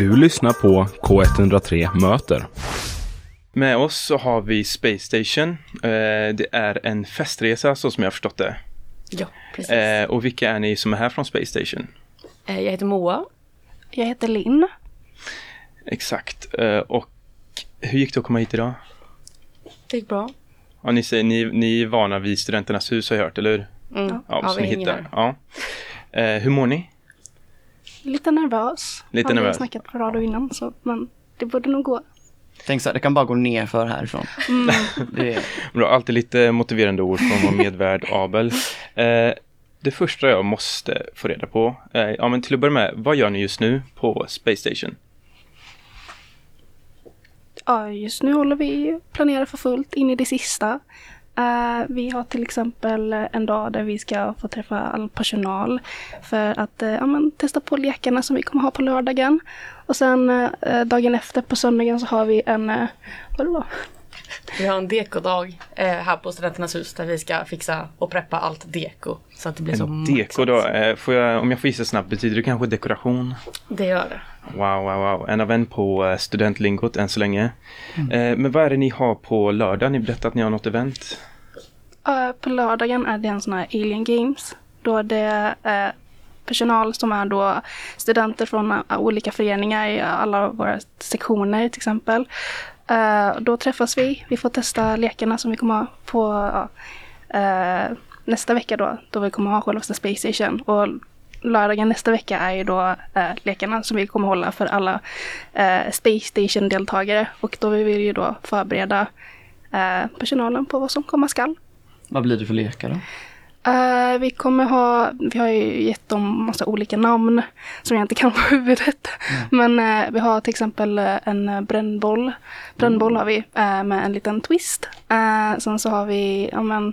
Du lyssnar på K103 Möter. Med oss så har vi Space Station. Eh, det är en festresa så som jag förstått det. Ja, precis. Eh, och vilka är ni som är här från Space Station? Eh, jag heter Moa. Jag heter Linn. Exakt. Och hur gick det att komma hit idag? Det gick bra. Ja, ni, säger, ni, ni är vana vid Studenternas hus har jag hört, eller hur? Mm. Ja, Ja, så vi ni hänger hittar. här. Ja. Hur mår ni? Lite nervös. Lite Har vi nervös. snackat på radio innan, så, men det borde nog gå. Tänk så här, det kan bara gå ner för härifrån. Det är, Bra, alltid lite motiverande ord från vår medvärd Abel. Eh, det första jag måste få reda på, eh, ja men till att börja med, vad gör ni just nu på Space Station? Ja, just nu håller vi planerar för fullt in i det sista. Eh, vi har till exempel en dag där vi ska få träffa all personal för att eh, ja, men, testa på lekarna som vi kommer ha på lördagen. Och sen eh, dagen efter på söndagen så har vi en, eh, vadå? Vi har en dekodag eh, här på Studenternas hus där vi ska fixa och preppa allt deko. Så att det blir så En deko då, eh, får jag, om jag får gissa snabbt, betyder det kanske dekoration? Det gör det. Wow, wow, wow. En av en på studentlingot än så länge. Eh, men vad är det ni har på lördag? Ni berättade att ni har något event. Eh, på lördagen är det en sån här Alien Games. Då är det är personal som är då studenter från eh, olika föreningar i alla våra sektioner till exempel. Då träffas vi. Vi får testa lekarna som vi kommer ha på nästa vecka då. Då vi kommer ha självaste Space Station. Och lördagen nästa vecka är ju då eh, lekarna som vi kommer hålla för alla eh, Space Station-deltagare. Och då vill vi ju då förbereda eh, personalen på vad som komma skall vad blir det för lekar då? Eh, vi kommer ha, vi har ju gett dem massa olika namn som jag inte kan på huvudet. Men eh, vi har till exempel eh, en brännboll. Brännboll har vi eh, med en liten twist. Uh, sen så har vi, ja men,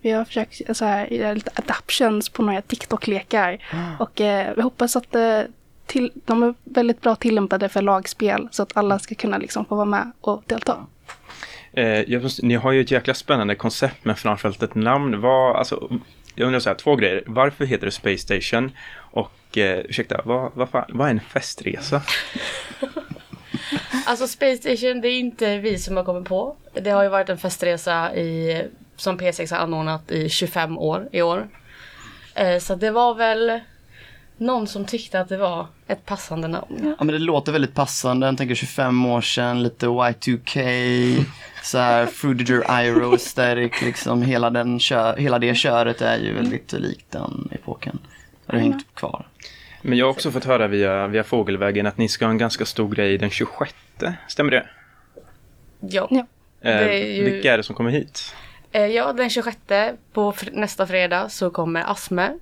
vi har försökt så här, göra lite adaptions på några TikTok-lekar. Och eh, vi hoppas att till, de är väldigt bra tillämpade för lagspel så att alla ska kunna liksom få vara med och delta. Eh, jag, måste- ni har ju ett jäkla spännande koncept men framförallt ett namn. Vad, alltså, jag undrar så här, två grejer. Varför heter det Space Station? Och eh, ursäkta, vad, vad, fan, vad är en festresa? Alltså Space Station, det är inte vi som har kommit på. Det har ju varit en festresa i, som P6 har anordnat i 25 år i år. Eh, så det var väl någon som tyckte att det var ett passande namn. Ja men det låter väldigt passande, jag tänker 25 år sedan, lite Y2K, så här Fruitiger Iro aesthetic, liksom hela, den hela det köret är ju väldigt likt den epoken. Det har hängt kvar. Men jag har också fått höra via, via Fågelvägen att ni ska ha en ganska stor grej den 26. Stämmer det? Ja. Ja. Eh, Det är ju- Vilka är det som kommer hit? Eh, ja, den 26 på fr- nästa fredag så kommer Asme.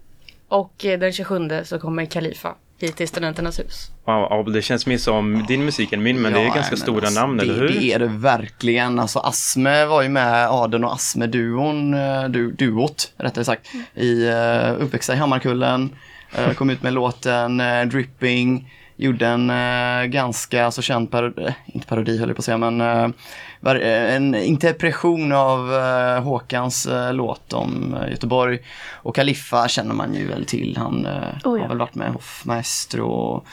Och eh, den 27 så kommer Kalifa hit till Studenternas hus. Wow, det känns mer som din musik än min, men det är Ja, ganska stora alltså, namn, det, eller hur? Det är det verkligen. Alltså Asme var ju med, Aden och Asme-duon, eh, du, duot rättare sagt, i uh, uppväxta i Hammarkullen. Eh, kom ut med låten eh, Dripping. Gjorde en eh, ganska så känd parodi, eh, inte parodi höll jag på att säga, men eh, eh, en interpretation av eh, Håkans eh, låt om Göteborg. Och Kaliffa känner man ju väl till. Han Oh, ja. har väl varit med Hoffmaestro och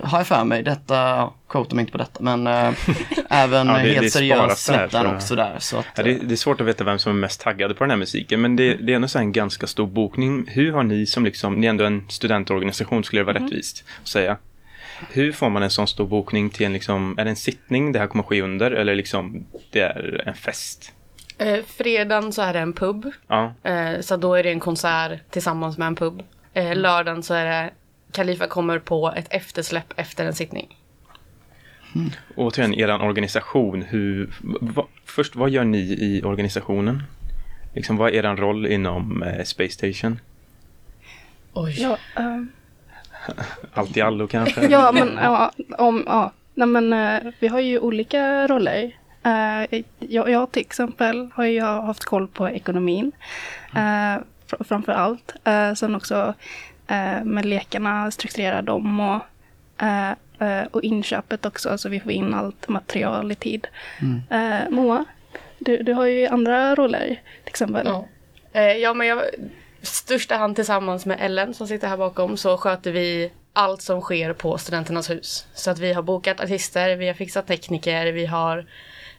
har jag för mig, detta, quote mig inte på detta, men eh, även Ja, det- det är helt seriöst släppte han så- också där. Så att, Ja, det, det är svårt att veta vem som är mest taggad på den här musiken, men det, det är ändå så en ganska stor bokning. Hur har ni som liksom, ni är ändå en studentorganisation skulle det vara rättvist att säga. Hur får man en sån stor bokning till en liksom, är det en sittning det här kommer ske under eller liksom det är en fest? Eh, fredagen så är det en pub. Ja, Eh, så då är det en konsert tillsammans med en pub. Eh, lördagen så är det Kalifa kommer på ett eftersläpp efter en sittning. återigen, er organisation, hur, va, först vad gör ni i organisationen? Liksom, vad är er roll inom eh, Space Station? Oj. Ja, ehm, Allt i allo kanske? Ja, men ja, om, ja. Nej, men eh, vi har ju olika roller. Eh, jag, jag till exempel har ju haft koll på ekonomin. Uh, fr- framför allt. Eh, sen också eh, med lekarna, strukturera dem och, eh, eh, och inköpet också. Så vi får in allt material i tid. Eh, Moa, du, du har ju andra roller till exempel. Ja. Eh, ja, men jag, största hand tillsammans med Ellen som sitter här bakom så sköter vi allt som sker på Studenternas hus. Så att vi har bokat artister, vi har fixat tekniker, vi har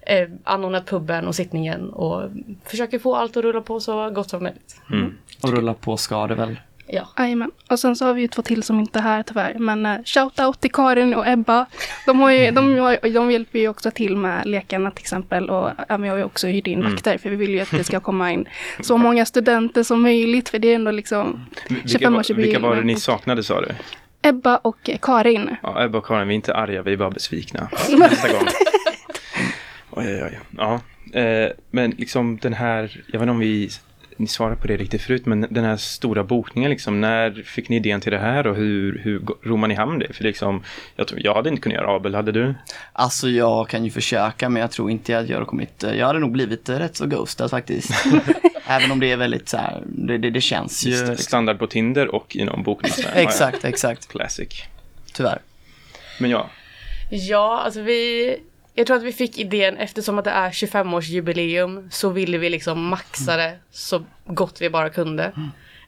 eh, anordnat puben och sittningen och försöker få allt att rulla på så gott som möjligt. Mm. Och rulla på ska det väl? Ja. Jajamän. Och sen så har vi ju två till som inte är här tyvärr. Men uh, shout-out till Karin och Ebba. De, har ju, de, har, de hjälper ju också till med lekarna till exempel. Och ja, vi har ju också hyrt in vakter. För vi vill ju att det ska komma in så många studenter som möjligt. För det är ändå liksom Vilka, var- vilka var det ni saknade sa du? Ebba och eh, Karin. Ja, Ebba och Karin, vi är inte arga, vi är bara besvikna. Nästa gång. Oj, oj, oj. Ja, eh, men liksom den här, jag vet inte om vi, ni svarade på det riktigt förut, men den här stora bokningen liksom, när fick ni idén till det här och hur, hur man i hamn det? För liksom, jag, tror, jag hade inte kunnat göra Abel, hade du? Alltså jag kan ju försöka men jag tror inte att jag hade kommit, jag hade nog blivit rätt så ghostad faktiskt. Även om det är väldigt så här, det, det, det känns just det. Liksom. Standard på Tinder och i någon bokning. så här. Ja, ja. Exakt, exakt. Classic. Tyvärr. Men ja, Ja, alltså vi... Jag tror att vi fick idén eftersom att det är 25-årsjubileum så ville vi liksom maxa det så gott vi bara kunde.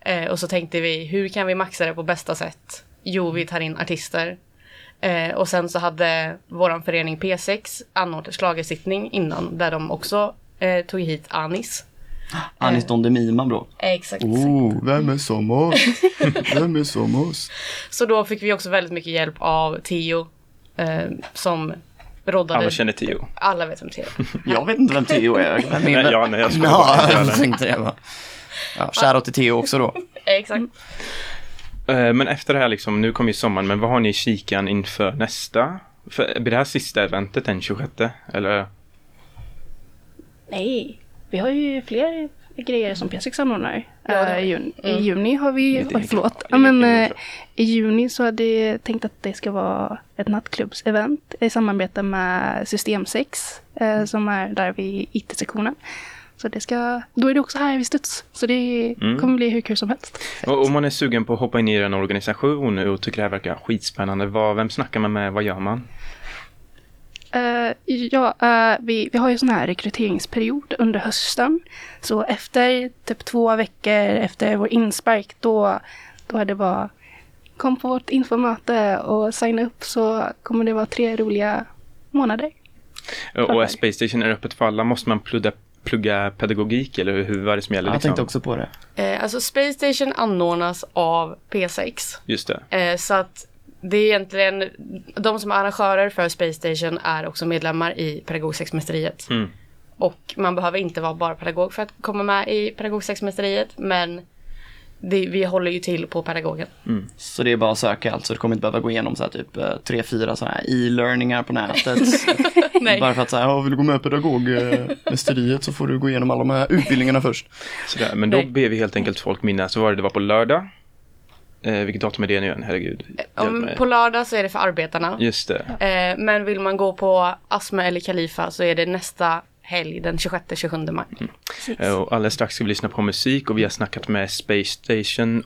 Eh, och så tänkte vi, hur kan vi maxa det på bästa sätt? Jo, vi tar in artister. Eh, och sen så hade våran förening P6 anordnat schlagersittning innan där de också eh, tog hit Anis. Anis Don Demima bro. Eh, exakt. Oh, vem är som oss? Vem är som oss? Så då fick vi också väldigt mycket hjälp av Tio eh, som roddade. alla känner Tio. Alla vet vem Tio är. Jag vet inte vem Theo är. Vem är Nej, ja, nej, jag skojar Ja, bara. Inte jag tänkte det. va. Ja, shoutout till Theo också då. Exakt. Eh, Men efter det här, liksom, nu kommer ju sommaren, men vad har ni i kikan inför nästa? För, blir det här sista eventet den 26? Eller? Nej, vi har ju fler grejer som P6 anordnar. Ja, vi. i, juni, I Mm. juni har vi, oj förlåt, Ja, men eh, i juni så hade jag tänkt att det ska vara ett nattklubbsevent i samarbete med System 6 eh, som är där vid IT-sektionen. Så det ska, då är det också här vid Studs. Så det Mm. kommer bli hur kul som helst. Och om man är sugen på att hoppa in i en organisation och tycker det här verkar skitspännande, vad, vem snackar man med, vad gör man? Eh, ja, eh, vi, vi har ju sån här rekryteringsperiod under hösten. Så efter typ två veckor efter vår inspark då, då är det bara kom på vårt infomöte och signa upp så kommer det vara tre roliga månader. Och Space Station är öppet för alla? Måste man plugga, plugga pedagogik eller hur, hur vad är det som gäller? Jag Liksom? tänkte också på det. Eh, alltså Space Station anordnas av P6. Just det. Eh, så att det är egentligen, de som är arrangörer för Space Station är också medlemmar i Pedagogsexmästeriet. Mm. Och man behöver inte vara bara pedagog för att komma med i Pedagogsexmästeriet men det, vi håller ju till på pedagogen. Så det är bara att söka alltså. Du kommer inte behöva gå igenom så här typ eh, tre, fyra sådana här e-learningar på nätet. Nej. Bara för att säga, ja, vill du gå med pedagogmästeriet så får du gå igenom alla de här utbildningarna först. Sådär. Men då Nej. ber vi helt enkelt folk minnas. Så var det, det var på lördag. Eh, vilket datum är det nu igen? Herregud. Om, på lördag så är det för arbetarna. Just det. Eh, men vill man gå på Asma eller Kalifa så är det nästa helg den 26-27 maj. Eh, Och alldeles strax ska vi lyssna på musik och vi har snackat med Space Station